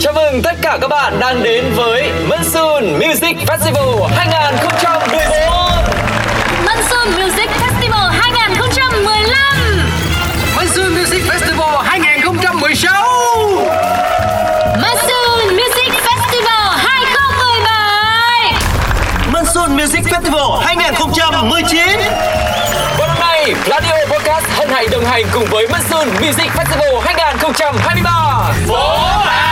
Chào mừng tất cả các bạn đang đến với Monsoon Music Festival 2014 Monsoon Music Festival 2015 Monsoon Music Festival 2016 Monsoon Music Festival 2017 Monsoon Music Festival 2019 Và năm nay, Radio Podcast hân hạnh đồng hành cùng với Monsoon Music Festival 2023 Phố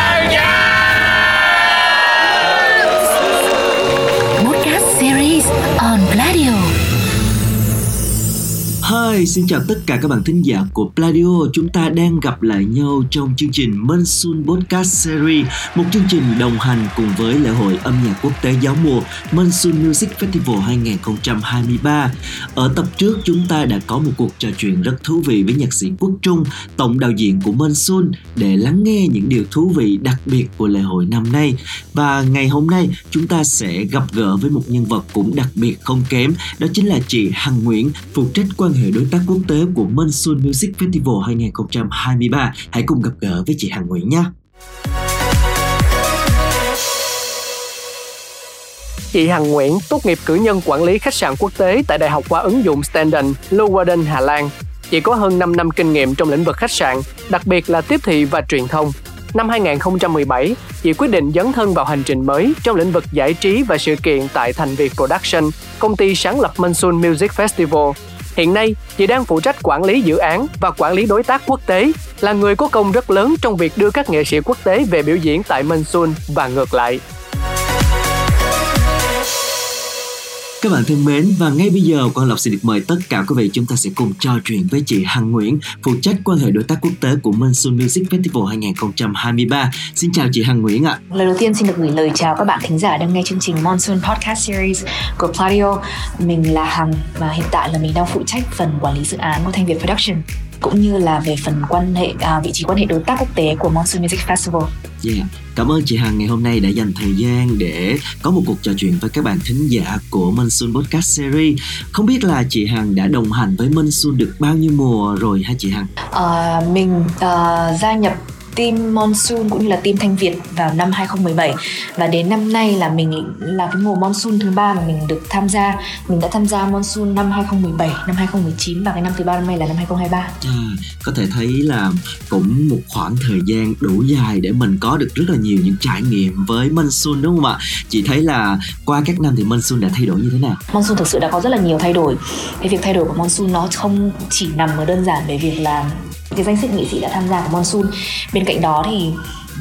ơi, xin chào tất cả các bạn thính giả của Pladio. Chúng ta đang gặp lại nhau trong chương trình Monsoon Podcast Series Một chương trình đồng hành cùng với lễ hội âm nhạc quốc tế giáo mùa Monsoon Music Festival 2023 Ở tập trước chúng ta đã có một cuộc trò chuyện rất thú vị với nhạc sĩ Quốc Trung Tổng đạo diễn của Monsoon Để lắng nghe những điều thú vị đặc biệt của lễ hội năm nay. Và ngày hôm nay chúng ta sẽ gặp gỡ với một nhân vật cũng đặc biệt không kém Đó chính là chị Hằng Nguyễn, phụ trách quan hệ đối tác quốc tế của Monsoon Music Festival 2023. Hãy cùng gặp gỡ với chị Hằng Nguyễn nhé. Chị Hằng Nguyễn tốt nghiệp cử nhân quản lý khách sạn quốc tế tại Đại học qua ứng dụng Standen, Leeuwarden, Hà Lan. Chị có hơn 5 năm kinh nghiệm trong lĩnh vực khách sạn, đặc biệt là tiếp thị và truyền thông. Năm 2017, chị quyết định dấn thân vào hành trình mới trong lĩnh vực giải trí và sự kiện tại Thành Việt Production, công ty sáng lập Monsoon Music Festival. Hiện nay, chị đang phụ trách quản lý dự án và quản lý đối tác quốc tế, là người có công rất lớn trong việc đưa các nghệ sĩ quốc tế về biểu diễn tại Mansun và ngược lại. Các bạn thân mến và ngay bây giờ Quang Lộc xin được mời tất cả quý vị chúng ta sẽ cùng trò chuyện với chị Hằng Nguyễn, phụ trách quan hệ đối tác quốc tế của Monsoon Music Festival 2023. Xin chào chị Hằng Nguyễn ạ. Lời đầu tiên xin được gửi lời chào các bạn thính giả đang nghe chương trình Monsoon Podcast Series của Pladio. Mình là Hằng và hiện tại là mình đang phụ trách phần quản lý dự án của Thanh Việt Production cũng như là về phần quan hệ à, vị trí quan hệ đối tác quốc tế của Monsoon Music Festival. Yeah. Cảm ơn chị Hằng ngày hôm nay đã dành thời gian để có một cuộc trò chuyện với các bạn thính giả của Monsoon Podcast Series. Không biết là chị Hằng đã đồng hành với Monsoon được bao nhiêu mùa rồi hả chị Hằng? À, mình à, gia nhập team Monsoon cũng như là team Thanh Việt vào năm 2017 và đến năm nay là mình là cái mùa Monsoon thứ ba mà mình được tham gia. Mình đã tham gia Monsoon năm 2017 năm 2019 và cái năm thứ ba năm nay là năm 2023 à, có thể thấy là cũng một khoảng thời gian đủ dài để mình có được rất là nhiều những trải nghiệm với Monsoon đúng không ạ? Chị thấy là qua các năm thì Monsoon đã thay đổi như thế nào? Monsoon thực sự đã có rất là nhiều thay đổi. Cái việc thay đổi của Monsoon nó không chỉ nằm ở đơn giản về việc là cái danh sách nghệ sĩ đã tham gia của Monsoon. Bên cạnh đó thì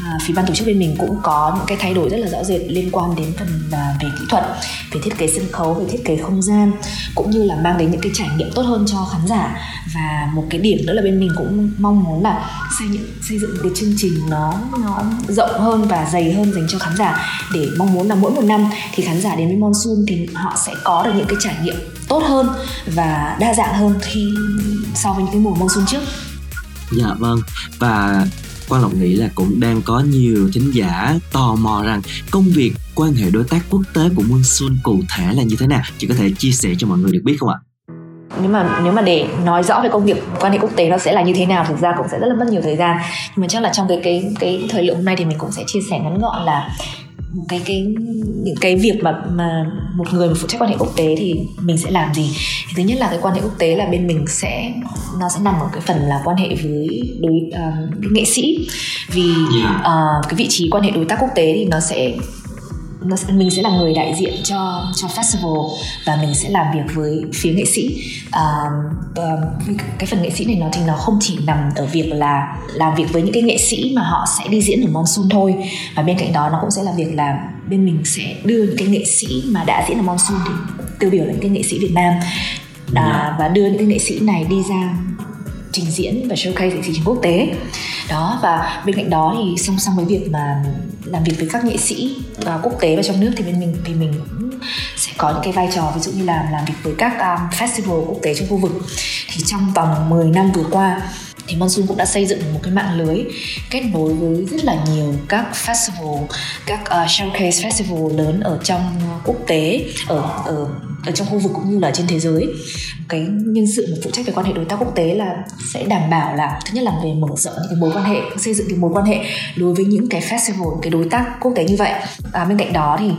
à, phía ban tổ chức bên mình cũng có những cái thay đổi rất là rõ rệt liên quan đến phần à, về kỹ thuật về thiết kế sân khấu về thiết kế không gian cũng như là mang đến những cái trải nghiệm tốt hơn cho khán giả. Và một cái điểm nữa là bên mình cũng mong muốn là xây dựng xây dựng cái chương trình nó nó rộng hơn và dày hơn dành cho khán giả. Để mong muốn là mỗi một năm thì khán giả đến với Monsoon thì họ sẽ có được những cái trải nghiệm tốt hơn và đa dạng hơn khi so với những cái mùa Monsoon trước. Dạ vâng. Và Quang Lộc nghĩ là cũng đang có nhiều thính giả tò mò rằng công việc quan hệ đối tác quốc tế của Monsoon cụ thể là như thế nào chị có thể chia sẻ cho mọi người được biết không ạ? nếu mà nếu mà để nói rõ về công việc quan hệ quốc tế nó sẽ là như thế nào, thực ra cũng sẽ rất là mất nhiều thời gian nhưng mà chắc là trong cái cái cái thời lượng hôm nay thì mình cũng sẽ chia sẻ ngắn gọn là cái cái những cái việc mà mà một người mà phụ trách quan hệ quốc tế thì mình sẽ làm gì? Thì thứ nhất là cái quan hệ quốc tế là bên mình sẽ nó sẽ nằm ở cái phần là quan hệ với đối uh, nghệ sĩ. Vì uh, cái vị trí quan hệ đối tác quốc tế thì nó sẽ Vâng, mình sẽ là người đại diện cho cho festival và mình sẽ làm việc với phía nghệ sĩ. À, cái phần nghệ sĩ này nó thì nó không chỉ nằm ở việc là làm việc với những cái nghệ sĩ mà họ sẽ đi diễn ở monsoon thôi. Và bên cạnh đó nó cũng sẽ là việc là bên mình sẽ đưa những cái nghệ sĩ mà đã diễn ở monsoon thì tiêu biểu là những cái nghệ sĩ việt nam. À, và đưa những cái nghệ sĩ này đi ra trình diễn và showcase thị trường quốc tế đó và bên cạnh đó thì song song với việc mà làm việc với các nghệ sĩ và quốc tế và trong nước thì bên mình thì mình cũng sẽ có những cái vai trò ví dụ như là làm việc với các um, festival quốc tế trong khu vực. Thì trong vòng 10 năm vừa qua thì Monsoon cũng đã xây dựng một cái mạng lưới kết nối với rất là nhiều các festival, các uh, showcase festival lớn ở trong quốc tế ở ở ở trong khu vực cũng như là trên thế giới. Cái nhân sự mà phụ trách về quan hệ đối tác quốc tế là sẽ đảm bảo là thứ nhất là về mở rộng những cái mối quan hệ xây dựng cái mối quan hệ đối với những cái festival cái đối tác quốc tế như vậy. À, bên cạnh đó thì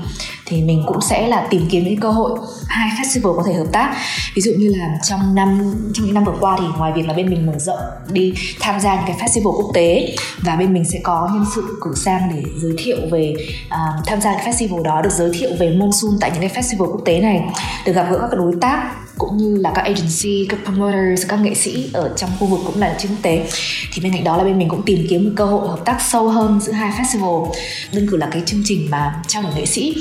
thì mình cũng sẽ là tìm kiếm những cơ hội hai festival có thể hợp tác. Ví dụ như là trong năm trong những năm vừa qua thì ngoài việc là bên mình mở rộng đi tham gia những cái festival quốc tế và bên mình sẽ có nhân sự cử sang để giới thiệu về uh, tham gia cái festival đó được giới thiệu về monsoon tại những cái festival quốc tế này được gặp gỡ các đối tác cũng như là các agency, các promoters, các nghệ sĩ ở trong khu vực cũng là trên quốc tế thì bên cạnh đó là bên mình cũng tìm kiếm một cơ hội hợp tác sâu hơn giữa hai festival đơn cử là cái chương trình mà trao đổi nghệ sĩ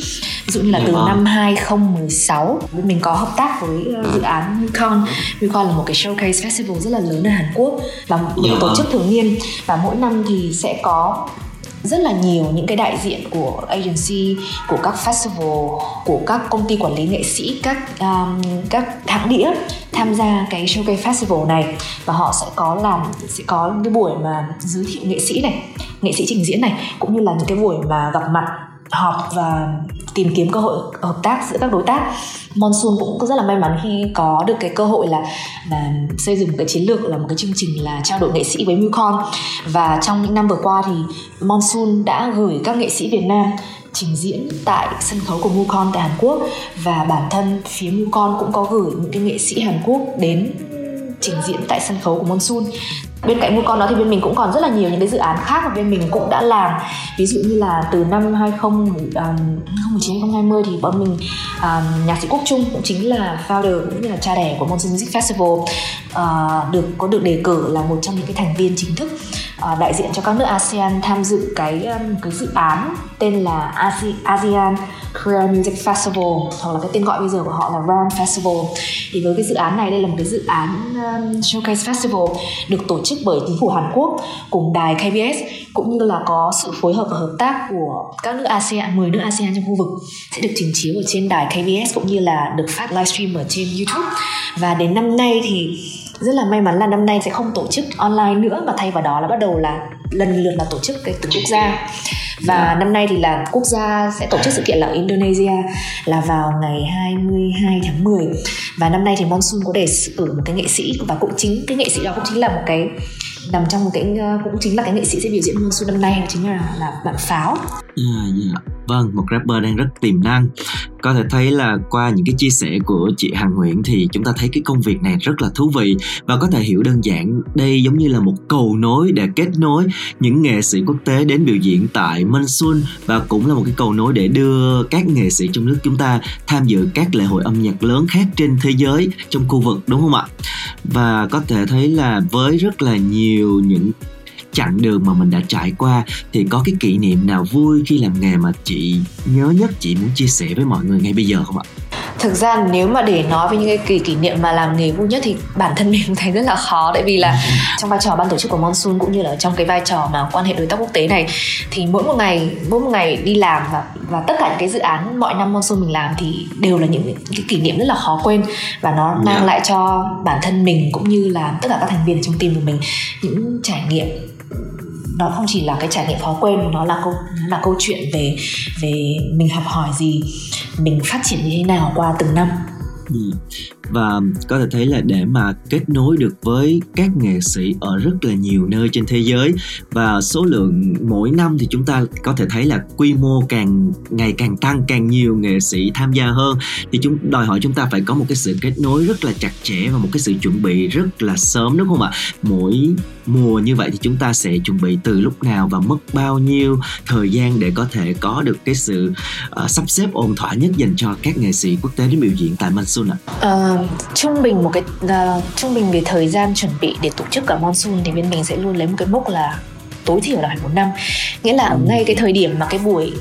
ví dụ như là từ Dạ. năm 2016 bên mình có hợp tác với ờ, dự án Mukon Mukon là một cái showcase festival rất là lớn ở Hàn Quốc và một Dạ. tổ chức thường niên và mỗi năm thì sẽ có rất là nhiều những cái đại diện của agency của các festival của các công ty quản lý nghệ sĩ các um, các hãng đĩa tham gia cái showcase festival này. Và họ sẽ có làm sẽ có những cái buổi mà giới thiệu nghệ sĩ này nghệ sĩ trình diễn này cũng như là những cái buổi mà gặp mặt họp và tìm kiếm cơ hội hợp tác giữa các đối tác. Monsoon cũng rất là may mắn khi có được cái cơ hội là là xây dựng một cái chiến lược, là một cái chương trình là trao đổi nghệ sĩ với Mucon và trong những năm vừa qua thì Monsoon đã gửi các nghệ sĩ Việt Nam trình diễn tại sân khấu của Mucon tại Hàn Quốc. Và bản thân phía Mucon cũng có gửi những cái nghệ sĩ Hàn Quốc đến trình diễn tại sân khấu của Monsoon. Bên cạnh Mucon đó thì bên mình cũng còn rất là nhiều những cái dự án khác mà bên mình cũng đã làm. Ví dụ như là từ năm 2019 2020 um, thì bọn mình um, nhạc sĩ Quốc Trung cũng chính là founder cũng như là cha đẻ của Monsoon Music Festival uh, được có được đề cử là một trong những cái thành viên chính thức uh, đại diện cho các nước ASEAN tham dự cái um, cái dự án tên là ASEAN. Korea Music Festival hoặc là cái tên gọi bây giờ của họ là RAM Festival. Thì với cái dự án này đây là một cái dự án um, showcase festival được tổ chức bởi chính phủ Hàn Quốc cùng đài KBS cũng như là có sự phối hợp và hợp tác của các nước ASEAN 10 nước ASEAN trong khu vực sẽ được trình chiếu ở trên đài KBS cũng như là được phát livestream ở trên YouTube. Và đến năm nay thì rất là may mắn là năm nay sẽ không tổ chức online nữa mà thay vào đó là bắt đầu là lần lượt là tổ chức cái từng quốc gia. Và năm nay thì là quốc gia sẽ tổ chức sự kiện là Indonesia là vào ngày 22 tháng 10 và năm nay thì Monsoon có đề cử một cái nghệ sĩ và cũng chính cái nghệ sĩ đó cũng chính là một cái nằm trong một cái ờ, cũng chính là cái nghệ sĩ sẽ biểu diễn Monsoon năm nay chính là là bạn Pháo. Yeah, yeah. Vâng, một rapper đang rất tiềm năng. Có thể thấy là qua những cái chia sẻ của chị Hằng Nguyễn thì chúng ta thấy cái công việc này rất là thú vị và có thể hiểu đơn giản đây giống như là một cầu nối để kết nối những nghệ sĩ quốc tế đến biểu diễn tại Monsoon và cũng là một cái cầu nối để đưa các nghệ sĩ trong nước chúng ta tham dự các lễ hội âm nhạc lớn khác trên thế giới trong khu vực đúng không ạ? Và có thể thấy là với rất là nhiều những chặng đường mà mình đã trải qua thì có cái kỷ niệm nào vui khi làm nghề mà chị nhớ nhất chị muốn chia sẻ với mọi người ngay bây giờ không ạ? Thực ra nếu mà để nói về những cái kỷ, kỷ niệm mà làm nghề vui nhất thì bản thân mình thấy rất là khó tại vì là trong vai trò ban tổ chức của Monsoon cũng như là trong cái vai trò mà quan hệ đối tác quốc tế này thì mỗi một ngày mỗi một ngày đi làm và và tất cả những cái dự án mọi năm Monsoon mình làm thì đều là những cái kỷ niệm rất là khó quên và nó mang Dạ. lại cho bản thân mình cũng như là tất cả các thành viên trong team của mình những trải nghiệm nó không chỉ là cái trải nghiệm khó quên, nó là câu, nó là câu chuyện về về mình học hỏi gì, mình phát triển như thế nào qua từng năm. Ừ. Và có thể thấy là để mà kết nối được với các nghệ sĩ ở rất là nhiều nơi trên thế giới và số lượng mỗi năm thì chúng ta có thể thấy là quy mô càng ngày càng tăng càng nhiều nghệ sĩ tham gia hơn thì chúng đòi hỏi chúng ta phải có một cái sự kết nối rất là chặt chẽ và một cái sự chuẩn bị rất là sớm đúng không ạ? Mỗi mùa như vậy thì chúng ta sẽ chuẩn bị từ lúc nào và mất bao nhiêu thời gian để có thể có được cái sự uh, sắp xếp ổn thỏa nhất dành cho các nghệ sĩ quốc tế đến biểu diễn tại Monsoon ạ? Ờ, trung bình một cái ờ, trung bình về thời gian chuẩn bị để tổ chức cả monsoon thì bên mình sẽ luôn lấy một cái mốc là tối thiểu là phải một năm. Nghĩa là ở ngay cái thời điểm mà cái buổi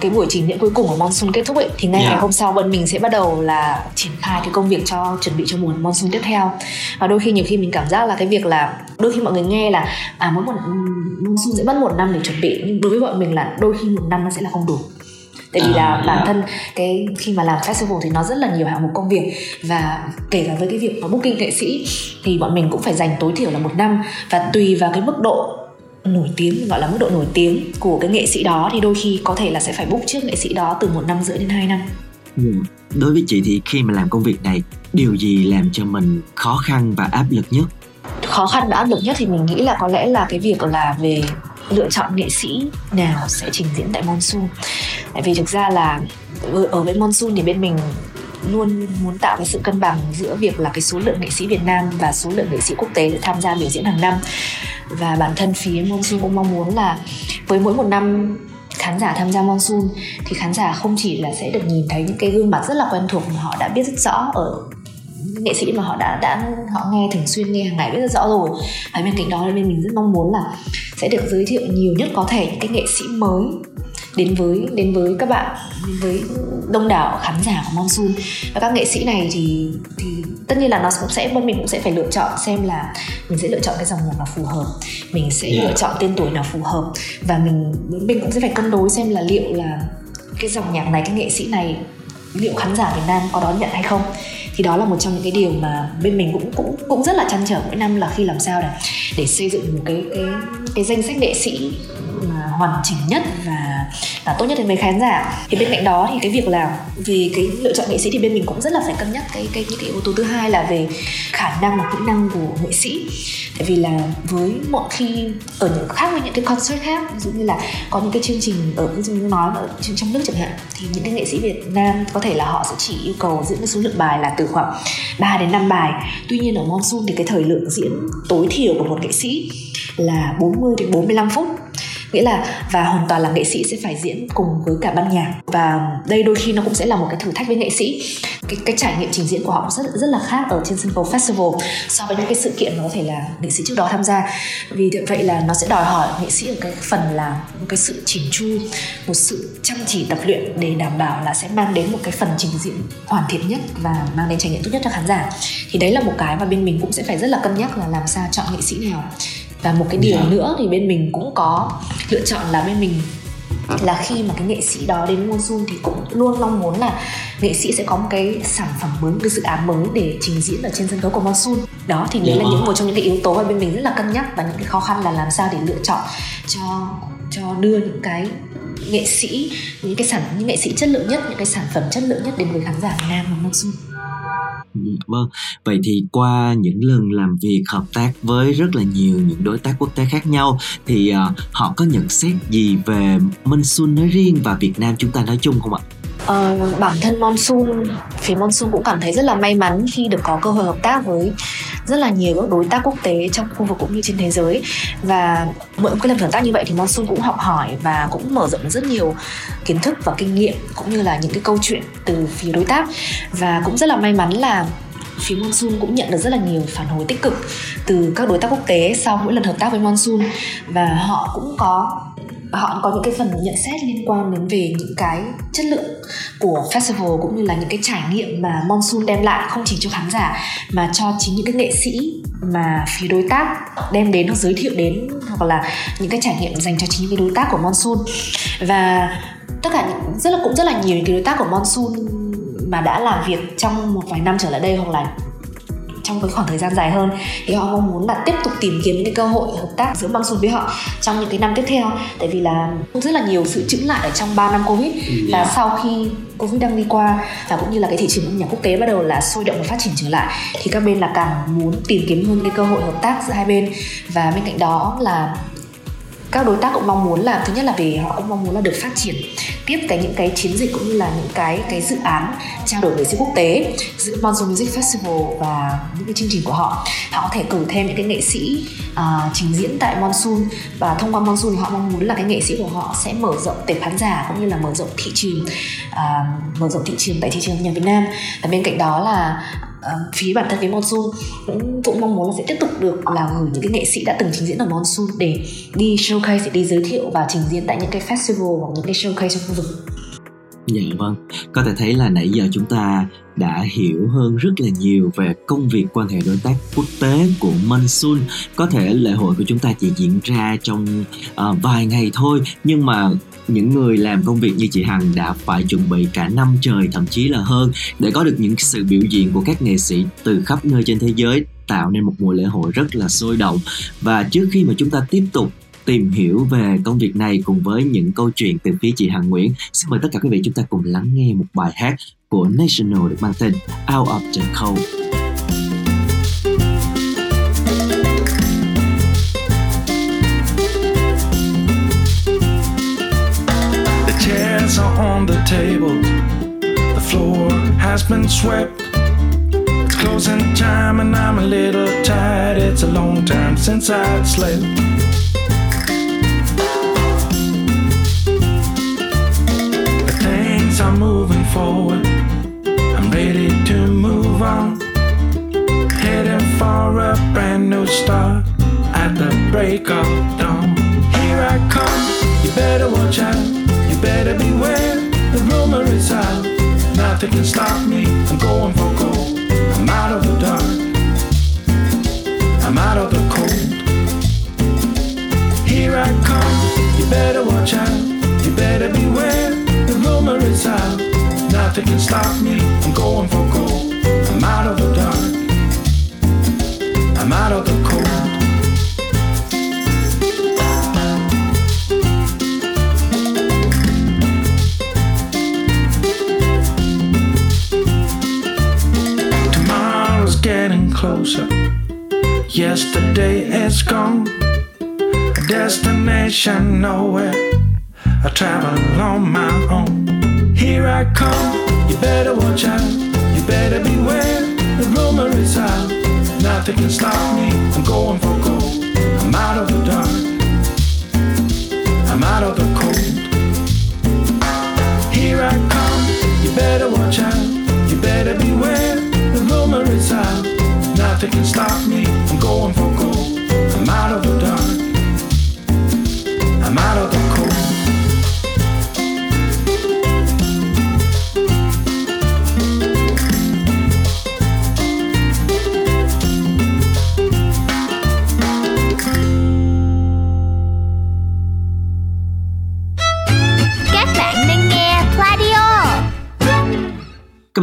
cái buổi trình diễn cuối cùng của monsoon kết thúc ấy thì ngay Dạ. ngày hôm sau bên mình sẽ bắt đầu là triển khai cái công việc cho chuẩn bị cho mùa monsoon tiếp theo. Và đôi khi nhiều khi mình cảm giác là cái việc là đôi khi mọi người nghe là à mỗi một monsoon sẽ mất một năm để chuẩn bị. Nhưng đối với bọn mình là đôi khi một năm nó sẽ là không đủ tại vì À, là bản dạ. thân cái khi mà làm festival thì nó rất là nhiều hạng mục công việc và kể cả với cái việc mà booking nghệ sĩ thì bọn mình cũng phải dành tối thiểu là một năm và tùy vào cái mức độ nổi tiếng gọi là mức độ nổi tiếng của cái nghệ sĩ đó thì đôi khi có thể là sẽ phải book trước nghệ sĩ đó từ một năm rưỡi đến hai năm Ừ. đối với chị thì khi mà làm công việc này điều gì làm cho mình khó khăn và áp lực nhất khó khăn và áp lực nhất thì mình nghĩ là có lẽ là cái việc là về lựa chọn nghệ sĩ nào sẽ trình diễn tại Monsoon. Tại vì thực ra là ở bên Monsoon thì bên mình luôn muốn tạo cái sự cân bằng giữa việc là cái số lượng nghệ sĩ Việt Nam và số lượng nghệ sĩ quốc tế tham gia biểu diễn hàng năm. Và bản thân phía Monsoon cũng mong muốn là với mỗi một năm khán giả tham gia Monsoon thì khán giả không chỉ là sẽ được nhìn thấy những cái gương mặt rất là quen thuộc mà họ đã biết rất rõ ở nghệ sĩ mà họ đã đã họ nghe thường xuyên nghe hàng ngày rất rõ rồi. Và bên cạnh đó bên mình rất mong muốn là sẽ được giới thiệu nhiều nhất có thể những cái nghệ sĩ mới đến với đến với các bạn đến với đông đảo khán giả của Monsoon. Và các nghệ sĩ này thì thì tất nhiên là nó cũng sẽ bên mình cũng sẽ phải lựa chọn xem là mình sẽ lựa chọn cái dòng nhạc nào phù hợp mình sẽ yeah. lựa chọn tên tuổi nào phù hợp. Và mình mình cũng sẽ phải cân đối xem là liệu là cái dòng nhạc này cái nghệ sĩ này liệu khán giả Việt Nam có đón nhận hay không thì đó là một trong những cái điều mà bên mình cũng cũng cũng rất là chăn trở mỗi năm là khi làm sao để để xây dựng một cái cái cái danh sách nghệ sĩ mà hoàn chỉnh nhất và là tốt nhất đến với khán giả. Thì bên cạnh đó thì cái việc là về cái lựa chọn nghệ sĩ thì bên mình cũng rất là phải cân nhắc cái cái, những cái yếu tố thứ hai là về khả năng và kỹ năng của nghệ sĩ. Tại vì là với mọi khi ở những khác với những cái concert khác, ví dụ như là có những cái chương trình ở, ví dụ như nói ở trong nước chẳng hạn, thì những cái nghệ sĩ Việt Nam có thể là họ sẽ chỉ yêu cầu diễn cái số lượng bài là từ khoảng 3 đến 5 bài. Tuy nhiên ở Monsoon thì cái thời lượng diễn tối thiểu của một nghệ sĩ là 40 đến 45 phút nghĩa là, và hoàn toàn là nghệ sĩ sẽ phải diễn cùng với cả ban nhạc. Và đây đôi khi nó cũng sẽ là một cái thử thách với nghệ sĩ. Cái cái trải nghiệm trình diễn của họ rất rất là khác ở trên sân khấu festival so với những cái sự kiện nó có thể là nghệ sĩ trước đó tham gia. Vì vậy là nó sẽ đòi hỏi nghệ sĩ ở cái phần là một cái sự chỉn chu, một sự chăm chỉ tập luyện để đảm bảo là sẽ mang đến một cái phần trình diễn hoàn thiện nhất và mang đến trải nghiệm tốt nhất cho khán giả. Thì đấy là một cái mà bên mình cũng sẽ phải rất là cân nhắc là làm sao chọn nghệ sĩ nào và một cái điều yeah. Dạ. nữa thì bên mình cũng có lựa chọn là bên mình là khi mà cái nghệ sĩ đó đến Monsoon thì cũng luôn mong muốn là nghệ sĩ sẽ có một cái sản phẩm mới một cái dự án mới để trình diễn ở trên sân khấu của Monsoon đó thì đấy là dạ. những một trong những cái yếu tố mà bên mình rất là cân nhắc và những cái khó khăn là làm sao để lựa chọn cho cho đưa những cái nghệ sĩ những cái sản những nghệ sĩ chất lượng nhất những cái sản phẩm chất lượng nhất đến với khán giả Việt Nam và Monsoon Vâng, vậy thì qua những lần làm việc hợp tác với rất là nhiều những đối tác quốc tế khác nhau thì uh, họ có nhận xét gì về Monsoon nói riêng và Việt Nam chúng ta nói chung không ạ? Uh, bản thân Monsoon phía Monsoon cũng cảm thấy rất là may mắn khi được có cơ hội hợp tác với rất là nhiều các đối tác quốc tế trong khu vực cũng như trên thế giới. Và mỗi cái lần hợp tác như vậy thì Monsoon cũng học hỏi và cũng mở rộng rất nhiều kiến thức và kinh nghiệm cũng như là những cái câu chuyện từ phía đối tác. Và cũng rất là may mắn là phía Monsoon cũng nhận được rất là nhiều phản hồi tích cực từ các đối tác quốc tế sau mỗi lần hợp tác với Monsoon. Và họ cũng có họ có những cái phần nhận xét liên quan đến về những cái chất lượng của festival cũng như là những cái trải nghiệm mà Monsoon đem lại không chỉ cho khán giả mà cho chính những cái nghệ sĩ mà phía đối tác đem đến hoặc giới thiệu đến hoặc là những cái trải nghiệm dành cho chính những cái đối tác của Monsoon. Và tất cả những, rất là cũng rất là nhiều những cái đối tác của Monsoon mà đã làm việc trong một vài năm trở lại đây hoặc là trong cái khoảng thời gian dài hơn. Thì họ mong muốn là tiếp tục tìm kiếm những cơ hội hợp tác giữa xuân với họ trong những cái năm tiếp theo. Tại vì là rất là nhiều sự chững lại ở trong 3 năm covid. Yeah. Ừ, và sau khi covid đang đi qua và cũng như là cái thị trường âm nhạc quốc tế bắt đầu là sôi động và phát triển trở lại thì các bên là càng muốn tìm kiếm hơn cái cơ hội hợp tác giữa hai bên. Và bên cạnh đó là các đối tác cũng mong muốn là thứ nhất là vì họ cũng mong muốn là được phát triển tiếp cái những cái chiến dịch cũng như là những cái cái dự án trao đổi nghệ sĩ quốc tế giữa Monzo Music Festival và những cái chương trình của họ. Họ có thể cử thêm những cái nghệ sĩ uh, trình diễn tại Monsoon và thông qua Monsoon thì họ mong muốn là cái nghệ sĩ của họ sẽ mở rộng tệp khán giả cũng như là mở rộng thị trường uh, mở rộng thị trường tại thị trường nhà Việt Nam. Và bên cạnh đó là Ờ, uh, phía bản thân phía Monsoon cũng cũng mong muốn là sẽ tiếp tục được là gửi những cái nghệ sĩ đã từng trình diễn ở Monsoon để đi showcase để đi giới thiệu và trình diễn tại những cái festival hoặc những cái showcase trong khu vực. Dạ vâng, có thể thấy là nãy giờ chúng ta đã hiểu hơn rất là nhiều về công việc quan hệ đối tác quốc tế của Monsoon. Có thể lễ hội của chúng ta chỉ diễn ra trong uh, vài ngày thôi, nhưng mà những người làm công việc như chị Hằng đã phải chuẩn bị cả năm trời, thậm chí là hơn, để có được những sự biểu diễn của các nghệ sĩ từ khắp nơi trên thế giới, tạo nên một mùa lễ hội rất là sôi động và trước khi mà chúng ta tiếp tục tìm hiểu về công việc này cùng với những câu chuyện từ phía chị Hằng Nguyễn, xin mời tất cả quý vị chúng ta cùng lắng nghe một bài hát của National được mang tên Out of the Cold. Has been swept. It's closing time and I'm a little tired. It's a long time since I've slept. The things are moving forward. I'm ready to move on. Heading for a brand new start at the break of Nothing can stop me. I'm going for gold. I'm out of the dark. I'm out of the cold. Here I come. You better watch out. You better beware. The rumor is out. Nothing can stop me. I'm going for gold. I'm out of the dark. I'm out of the cold. Closer. Yesterday is gone. Destination nowhere. I travel on my own. Here I come. You better watch out. You better beware. The rumor is out. Nothing can stop me. I'm going for gold. I'm out of the dark. I'm out of the cold. Nothing can stop me.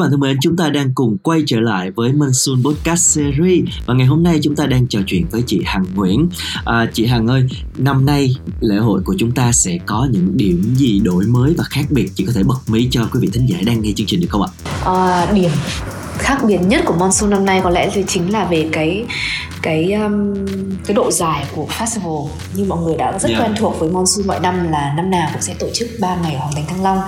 Bạn thân mến, chúng ta đang cùng quay trở lại với Monsoon Podcast Series và ngày hôm nay chúng ta đang trò chuyện với chị Hằng Nguyễn. À, chị Hằng ơi, năm nay lễ hội của chúng ta sẽ có những điểm gì đổi mới và khác biệt? Chị có thể bật mí cho quý vị thính giả đang nghe chương trình được không ạ? À, điểm khác biệt nhất của Monsoon năm nay có lẽ thì chính là về cái cái um, cái độ dài của festival. Như mọi người đã rất Yeah. quen thuộc với Monsoon mọi năm là năm nào cũng sẽ tổ chức 3 ngày ở Hoàng Thành Thăng Long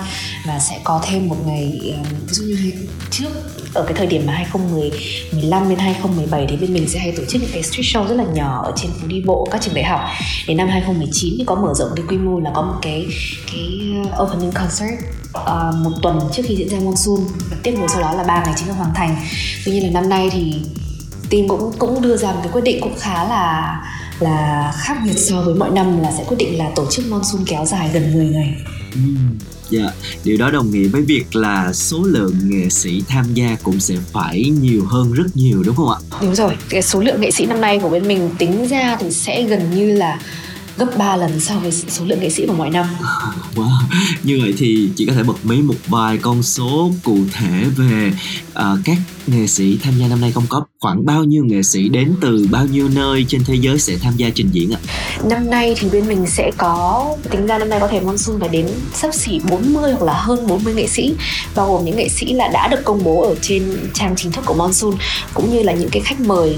và sẽ có thêm một ngày um, ví dụ như trước ở cái thời điểm mà 2015 đến 2017 thì bên mình sẽ hay tổ chức những cái street show rất là nhỏ ở trên phố đi bộ các trường đại học. Đến năm 2019 thì có mở rộng cái quy mô là có một cái cái uh, opening concert uh, một tuần trước khi diễn ra monsoon. Và tiếp nối sau đó là ba ngày chính ở Hoàng Thành. Tuy nhiên là năm nay thì team cũng cũng đưa ra một cái quyết định cũng khá là là khác biệt so với mọi năm là sẽ quyết định là tổ chức monsoon kéo dài gần 10 ngày. Dạ, điều đó đồng nghĩa với việc là số lượng nghệ sĩ tham gia cũng sẽ phải nhiều hơn rất nhiều đúng không ạ? đúng rồi. Cái số lượng nghệ sĩ năm nay của bên mình tính ra thì sẽ gần như là gấp 3 lần so với số lượng nghệ sĩ của mọi năm Wow. Như vậy thì chị có thể bật mí một vài con số cụ thể về à, các nghệ sĩ tham gia năm nay không có khoảng bao nhiêu nghệ sĩ đến từ bao nhiêu nơi trên thế giới sẽ tham gia trình diễn ạ? Năm nay thì bên mình sẽ có tính ra năm nay có thể Monsoon phải đến sắp xỉ 40 hoặc là hơn 40 nghệ sĩ bao gồm những nghệ sĩ là đã được công bố ở trên trang chính thức của Monsoon cũng như là những cái khách mời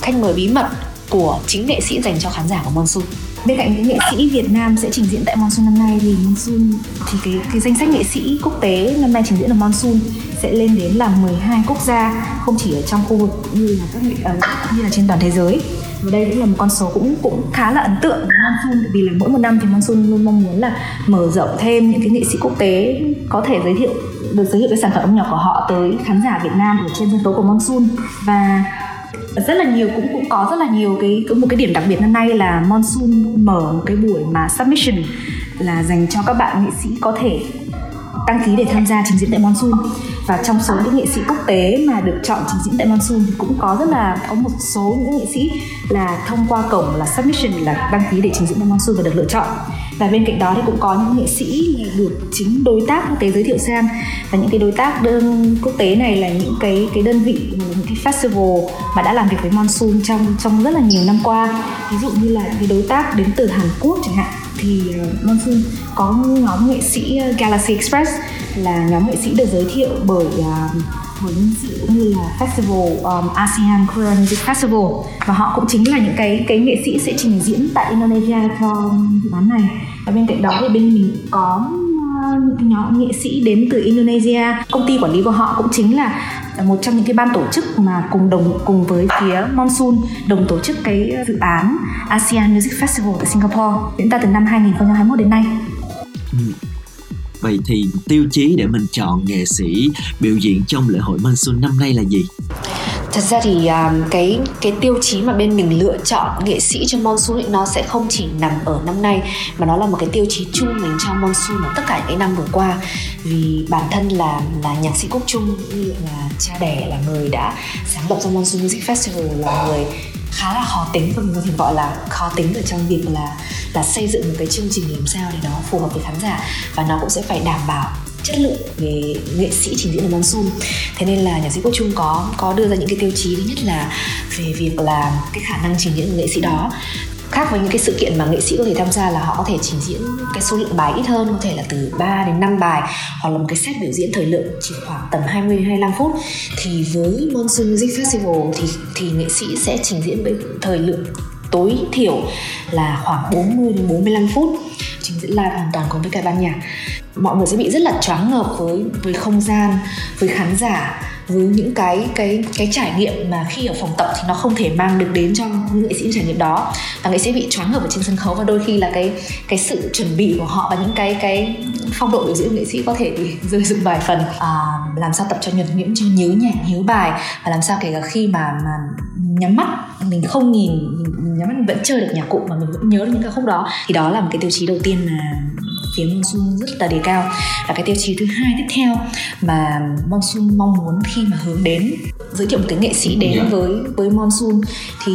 khách mời bí mật của chính nghệ sĩ dành cho khán giả của Monsoon. bên cạnh những nghệ sĩ Việt Nam sẽ trình diễn tại Monsoon năm nay thì Monsoon, thì cái cái danh sách nghệ sĩ quốc tế năm nay trình diễn ở Monsoon sẽ lên đến là 12 quốc gia, không chỉ ở trong khu vực như là các nghệ- ờ, như là trên toàn thế giới và đây cũng là một con số cũng cũng khá là ấn tượng với Monsoon, vì là mỗi một năm thì Monsoon luôn mong muốn là mở rộng thêm những cái nghệ sĩ quốc tế có thể giới thiệu, được giới thiệu cái sản phẩm âm nhạc của họ tới khán giả Việt Nam ở trên sân khấu của Monsoon và rất là nhiều, cũng cũng có rất là nhiều cái có một cái điểm đặc biệt năm nay là Monsoon mở một cái buổi mà submission là dành cho các bạn nghệ sĩ có thể đăng ký để tham gia trình diễn tại Monsoon. Và trong số những nghệ sĩ quốc tế mà được chọn trình diễn tại Monsoon thì cũng có rất là, có một số những nghệ sĩ là thông qua cổng là submission là đăng ký để trình diễn tại Monsoon và được lựa chọn và bên cạnh đó thì cũng có những nghệ sĩ được chính đối tác quốc tế giới thiệu sang. Và những cái đối tác đơn quốc tế này là những cái cái đơn vị những cái festival mà đã làm việc với Monsoon trong trong rất là nhiều năm qua. Ví dụ như là cái đối tác đến từ Hàn Quốc chẳng hạn thì uh, Monsoon có nhóm nghệ sĩ ờ, Galaxy Express là nhóm nghệ sĩ được giới thiệu bởi uh, bởi những sự cũng như là festival um, ASEAN Korean Music Festival. Và họ cũng chính là những cái cái nghệ sĩ sẽ trình diễn tại Indonesia cho dự án này và bên cạnh đó thì bên mình có ờ, những nhóm nghệ sĩ đến từ Indonesia công ty quản lý của họ cũng chính là một trong những cái ban tổ chức mà cùng đồng, cùng với phía Monsoon đồng tổ chức cái dự án ASEAN Music Festival tại Singapore, diễn ra từ năm 2021 đến nay. Ừ. Vậy thì tiêu chí để mình chọn nghệ sĩ biểu diễn trong lễ hội Monsoon năm nay là gì? Thật ra thì um, cái cái tiêu chí mà bên mình lựa chọn nghệ sĩ cho monsoon ấy, nó sẽ không chỉ nằm ở năm nay mà nó là một cái tiêu chí chung dành cho monsoon ở tất cả những cái năm vừa qua. Vì bản thân là là nhạc sĩ quốc trung như là cha đẻ là người đã sáng lập ra monsoon music festival là người khá là khó tính và mình có thể gọi là khó tính ở trong việc là là xây dựng một cái chương trình làm sao để nó phù hợp với khán giả. Và nó cũng sẽ phải đảm bảo chất lượng về nghệ sĩ trình diễn ở monsoon thế nên là nhạc sĩ quốc trung có có đưa ra những cái tiêu chí, thứ nhất là về việc là cái khả năng trình diễn của nghệ sĩ đó. Khác với những cái sự kiện mà nghệ sĩ có thể tham gia là họ có thể trình diễn cái số lượng bài ít hơn, có thể là từ 3 đến 5 bài, hoặc là một cái set biểu diễn thời lượng chỉ khoảng tầm 20 25 phút. Thì với Monsoon Music Festival thì thì nghệ sĩ sẽ trình diễn với thời lượng tối thiểu là khoảng 40 đến 45 phút, trình diễn live hoàn toàn cùng với cả ban nhạc mọi người sẽ bị rất là choáng ngợp với với không gian với khán giả với những cái cái cái trải nghiệm mà khi ở phòng tập thì nó không thể mang được đến cho những nghệ sĩ trải nghiệm đó. Và nghệ sĩ bị choáng ngợp ở trên sân khấu và đôi khi là cái cái sự chuẩn bị của họ và những cái cái phong độ biểu diễn của nghệ sĩ có thể bị rơi dựng vài phần. À, làm sao tập cho nhuần nhuyễn cho nhớ nhạc nhớ bài và làm sao kể cả khi mà mà nhắm mắt mình không nhìn mình nhắm mắt mình vẫn chơi được nhạc cụ mà mình vẫn nhớ được những ca khúc đó. Thì đó là một cái tiêu chí đầu tiên mà phía Monsoon rất là đề cao. Và cái tiêu chí thứ hai tiếp theo mà Monsoon mong muốn khi mà hướng đến giới thiệu một cái nghệ sĩ đến với với Monsoon thì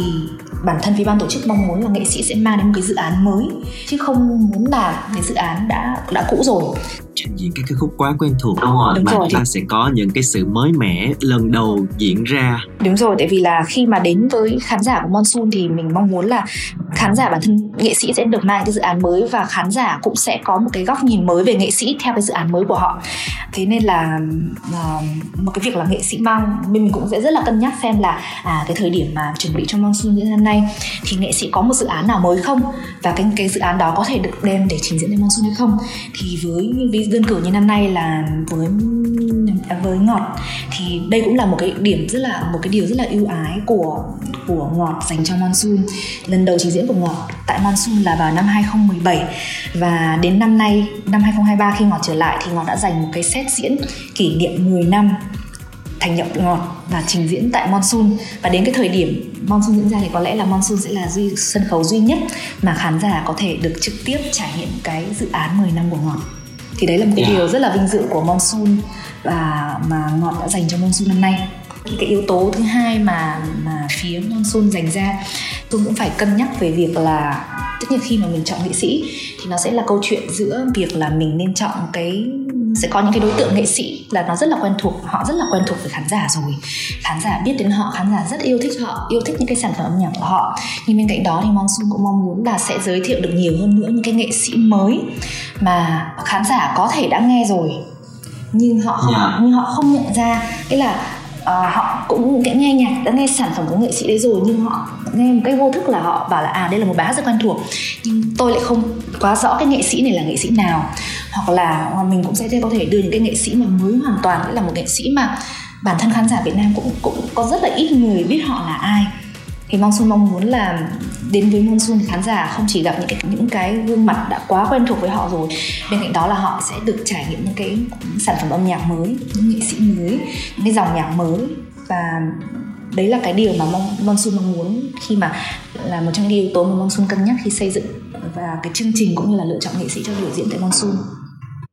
bản thân phía ban tổ chức mong muốn là nghệ sĩ sẽ mang đến một cái dự án mới chứ không muốn là cái dự án đã đã cũ rồi. Diễn các cái khúc quá quen thuộc. Đúng rồi. Đúng mà rồi, ta thì... sẽ có những cái sự mới mẻ lần đầu diễn ra. Đúng rồi tại vì là khi mà đến với khán giả của Monsoon thì mình mong muốn là khán giả bản thân nghệ sĩ sẽ được mang cái dự án mới và khán giả cũng sẽ có một cái góc nhìn mới về nghệ sĩ theo cái dự án mới của họ. Thế nên là uh, một cái việc là nghệ sĩ mang mình cũng sẽ rất là cân nhắc xem là à cái thời điểm mà chuẩn bị cho Monsoon như năm nay, thì nghệ sĩ có một dự án nào mới không? Và cái cái dự án đó có thể được đem để trình diễn lên Monsoon hay không? Thì với ví đơn cử như năm nay là với à, với ngọt, thì đây cũng là một cái điểm rất là, một cái điều rất là ưu ái của của ngọt dành cho monsoon lần đầu trình diễn của ngọt tại monsoon là vào năm 2017 và đến năm nay, năm 2023 khi ngọt trở lại thì ngọt đã dành một cái set diễn kỷ niệm 10 năm thành nhập ngọt và trình diễn tại Monsoon. Và đến cái thời điểm Monsoon diễn ra thì có lẽ là Monsoon sẽ là duy, sân khấu duy nhất mà khán giả có thể được trực tiếp trải nghiệm cái dự án 10 năm của ngọt. Thì đấy là một cái yeah. điều rất là vinh dự của Monsoon và mà ngọt đã dành cho Monsoon năm nay. Cái yếu tố thứ hai mà mà phía Monsoon dành ra tôi cũng phải cân nhắc về việc là tất nhiên khi mà mình chọn nghệ sĩ thì nó sẽ là câu chuyện giữa việc là mình nên chọn cái sẽ có những cái đối tượng nghệ sĩ là nó rất là quen thuộc họ rất là quen thuộc với khán giả rồi khán giả biết đến họ khán giả rất yêu thích họ yêu thích những cái sản phẩm âm nhạc của họ nhưng bên cạnh đó thì Monsoon cũng mong muốn là sẽ giới thiệu được nhiều hơn nữa những cái nghệ sĩ mới mà khán giả có thể đã nghe rồi nhưng họ không yeah. Dạ. nhưng họ không nhận ra cái là uh, họ cũng đã nghe nhạc đã nghe sản phẩm của nghệ sĩ đấy rồi nhưng họ nghe một cái vô thức là họ bảo là à đây là một bài hát rất quen thuộc. Nhưng tôi lại không quá rõ cái nghệ sĩ này là nghệ sĩ nào. Hoặc là mình cũng sẽ có thể đưa những cái nghệ sĩ mà mới hoàn toàn nghĩa là một nghệ sĩ mà bản thân khán giả Việt Nam cũng cũng có rất là ít người biết họ là ai thì Monsoon mong muốn là đến với Monsoon khán giả không chỉ gặp những cái những cái gương mặt đã quá quen thuộc với họ rồi, bên cạnh đó là họ sẽ được trải nghiệm những cái sản phẩm âm nhạc mới, những nghệ sĩ mới, những cái dòng nhạc mới và đấy là cái điều mà Monsoon mong muốn khi mà là một trong những yếu tố mà Monsoon cân nhắc khi xây dựng và cái chương trình cũng như là lựa chọn nghệ sĩ cho biểu diễn tại Monsoon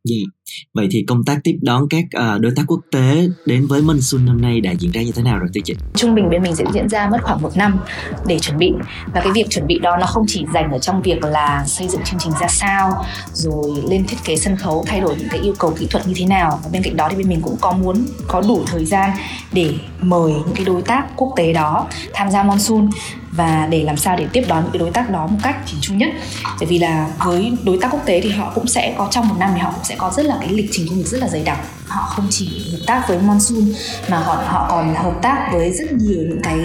Yeah. Dạ. Vậy thì công tác tiếp đón các uh, đối tác quốc tế đến với Minh Xuân năm nay đã diễn ra như thế nào rồi thưa chị? Trung bình bên mình sẽ diễn ra mất khoảng một năm để chuẩn bị. Và cái việc chuẩn bị đó nó không chỉ dành ở trong việc là xây dựng chương trình ra sao rồi lên thiết kế sân khấu thay đổi những cái yêu cầu kỹ thuật như thế nào. Và bên cạnh đó thì bên mình cũng có muốn có đủ thời gian để mời những cái đối tác quốc tế đó tham gia monsoon. Và để làm sao để tiếp đón những cái đối tác đó một cách chỉnh chu nhất. Bởi vì là với đối tác quốc tế thì họ cũng sẽ có trong một năm thì họ cũng sẽ có rất là cái lịch trình công việc rất là dày đặc. Họ không chỉ hợp tác với monsoon, mà họ họ còn hợp tác với rất nhiều những cái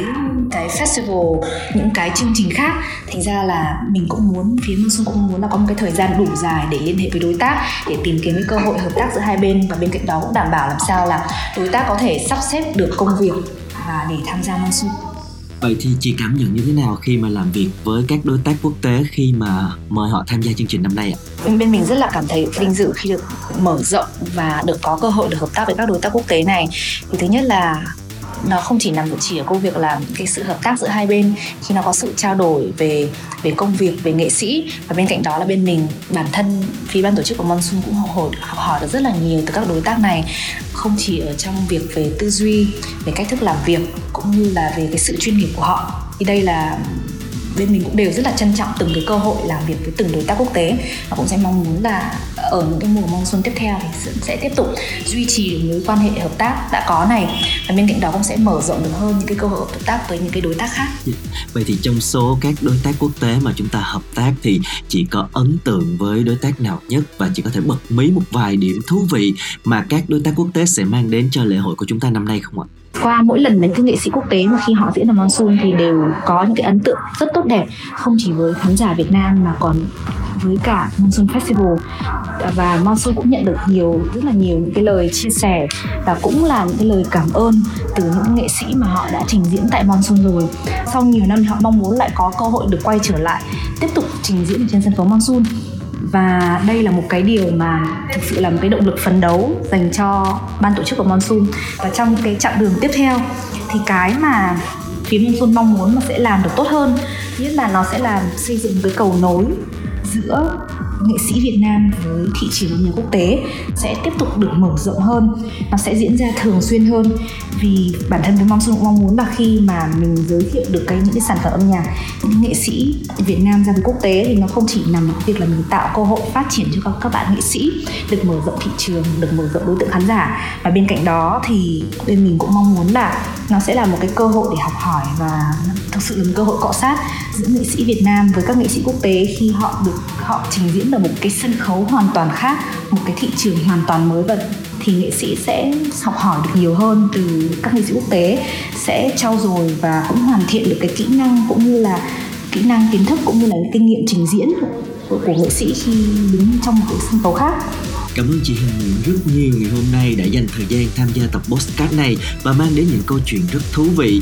cái festival, những cái chương trình khác. Thành ra là mình cũng muốn, phía monsoon cũng muốn là có một cái thời gian đủ dài để liên hệ với đối tác, để tìm kiếm cái cơ hội hợp tác giữa hai bên. Và bên cạnh đó cũng đảm bảo làm sao là đối tác có thể sắp xếp được công việc và để tham gia monsoon. Vậy thì chị cảm nhận như thế nào khi mà làm việc với các đối tác quốc tế khi mà mời họ tham gia chương trình năm nay ạ? Bên mình rất là cảm thấy vinh dự khi được mở rộng và được có cơ hội được hợp tác với các đối tác quốc tế này. Thì thứ nhất là nó không chỉ nằm chỉ ở công việc là cái sự hợp tác giữa hai bên, khi nó có sự trao đổi về về công việc, về nghệ sĩ. Và bên cạnh đó là bên mình, bản thân phía ban tổ chức của Monsoon cũng học hỏi học hỏi được rất là nhiều từ các đối tác này. Không chỉ ở trong việc về tư duy, về cách thức làm việc, cũng như là về cái sự chuyên nghiệp của họ. Thì đây là, bên mình cũng đều rất là trân trọng từng cái cơ hội làm việc với từng đối tác quốc tế. Và cũng sẽ mong muốn là ở những cái mùa monsoon tiếp theo thì sẽ tiếp tục duy trì được mối quan hệ hợp tác đã có này và bên cạnh đó cũng sẽ mở rộng được hơn những cái cơ hội hợp tác với những cái đối tác khác. Ừ. Vậy thì trong số các đối tác quốc tế mà chúng ta hợp tác thì chỉ có ấn tượng với đối tác nào nhất và chỉ có thể bật mí một vài điểm thú vị mà các đối tác quốc tế sẽ mang đến cho lễ hội của chúng ta năm nay không ạ? Qua mỗi lần đến cái nghệ sĩ quốc tế mà khi họ diễn ở monsoon thì đều có những cái ấn tượng rất tốt đẹp, không chỉ với khán giả Việt Nam mà còn với cả Monsoon Festival. Và Monsoon cũng nhận được nhiều, rất là nhiều những cái lời chia sẻ và cũng là những cái lời cảm ơn từ những nghệ sĩ mà họ đã trình diễn tại Monsoon rồi. Sau nhiều năm họ mong muốn lại có cơ hội được quay trở lại, tiếp tục trình diễn trên sân khấu Monsoon và đây là một cái điều mà thực sự là một cái động lực phấn đấu dành cho ban tổ chức của Monsoon. Và trong cái chặng đường tiếp theo, thì cái mà phía Monsoon mong muốn mà sẽ làm được tốt hơn nhất là nó sẽ làm xây dựng cái cầu nối giữa nghệ sĩ Việt Nam với thị trường âm nhạc quốc tế sẽ tiếp tục được mở rộng hơn. Nó sẽ diễn ra thường xuyên hơn vì bản thân với mong cũng mong muốn là khi mà mình giới thiệu được cái những cái sản phẩm âm nhạc những nghệ sĩ Việt Nam ra với quốc tế thì nó không chỉ nằm ở việc là mình tạo cơ hội phát triển cho các, các bạn nghệ sĩ được mở rộng thị trường được mở rộng đối tượng khán giả. Và bên cạnh đó thì bên mình cũng mong muốn là nó sẽ là một cái cơ hội để học hỏi và thực sự là một cơ hội cọ sát giữa nghệ sĩ Việt Nam với các nghệ sĩ quốc tế khi họ được họ trình diễn là một cái sân khấu hoàn toàn khác một cái thị trường hoàn toàn mới và thì nghệ sĩ sẽ học hỏi được nhiều hơn từ các nghệ sĩ quốc tế sẽ trau dồi và cũng hoàn thiện được cái kỹ năng cũng như là kỹ năng kiến thức cũng như là kinh nghiệm trình diễn của, của nghệ sĩ khi đứng trong một cái sân khấu khác. Cảm ơn chị hình Nguyễn rất nhiều ngày hôm nay đã dành thời gian tham gia tập podcast này và mang đến những câu chuyện rất thú vị.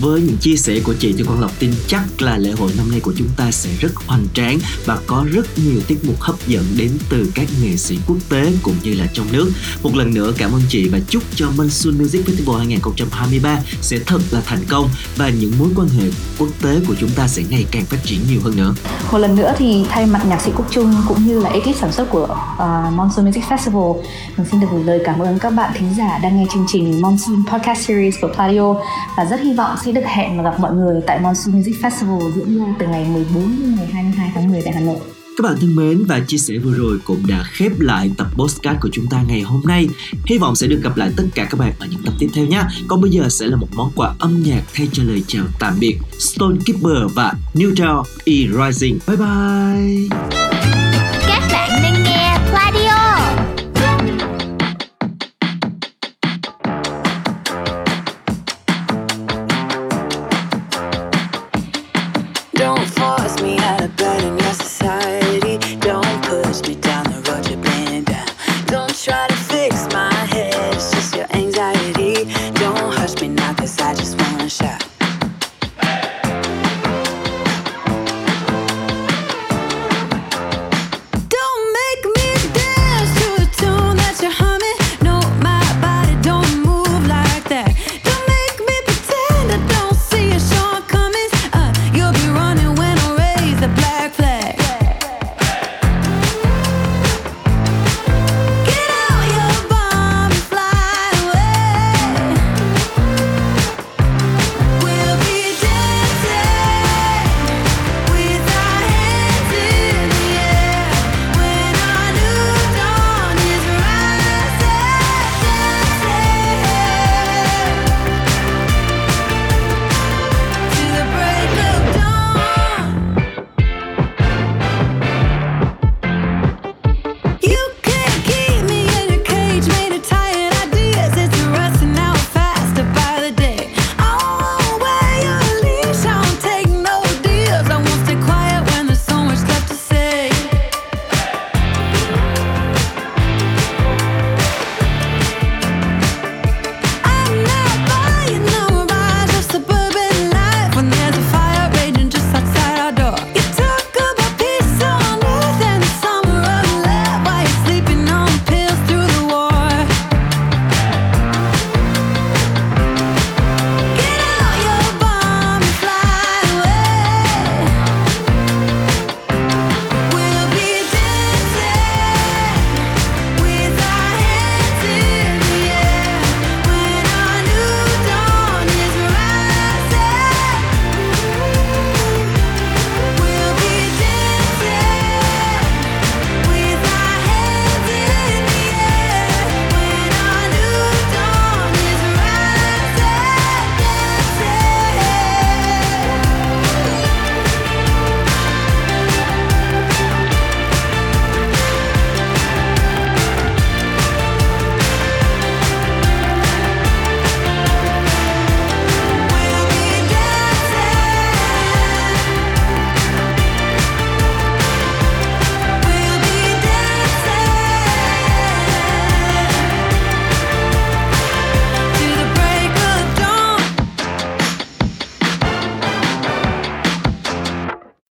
Với những chia sẻ của chị thì Quang Lộc tin chắc là lễ hội năm nay của chúng ta sẽ rất hoành tráng và có rất nhiều tiết mục hấp dẫn đến từ các nghệ sĩ quốc tế cũng như là trong nước. Một lần nữa cảm ơn chị và chúc cho Monsoon Music Festival 2023 sẽ thật là thành công và những mối quan hệ quốc tế của chúng ta sẽ ngày càng phát triển nhiều hơn nữa. Một lần nữa thì thay mặt nhạc sĩ Quốc Trung cũng như là ekip sản xuất của uh, Monsoon Music Festival, mình xin được gửi lời cảm ơn các bạn thính giả đang nghe chương trình Monsoon Podcast Series của Pladio và rất hy vọng sẽ được hẹn và gặp mọi người tại Monsoon Music Festival diễn ra từ ngày 14 đến ngày 22 tháng 10 tại Hà Nội. Các bạn thân mến và chia sẻ vừa rồi cũng đã khép lại tập postcard của chúng ta ngày hôm nay. Hy vọng sẽ được gặp lại tất cả các bạn ở những tập tiếp theo nhé. Còn bây giờ sẽ là một món quà âm nhạc thay cho lời chào tạm biệt Stone Keeper và Neutral E Rising. Bye bye!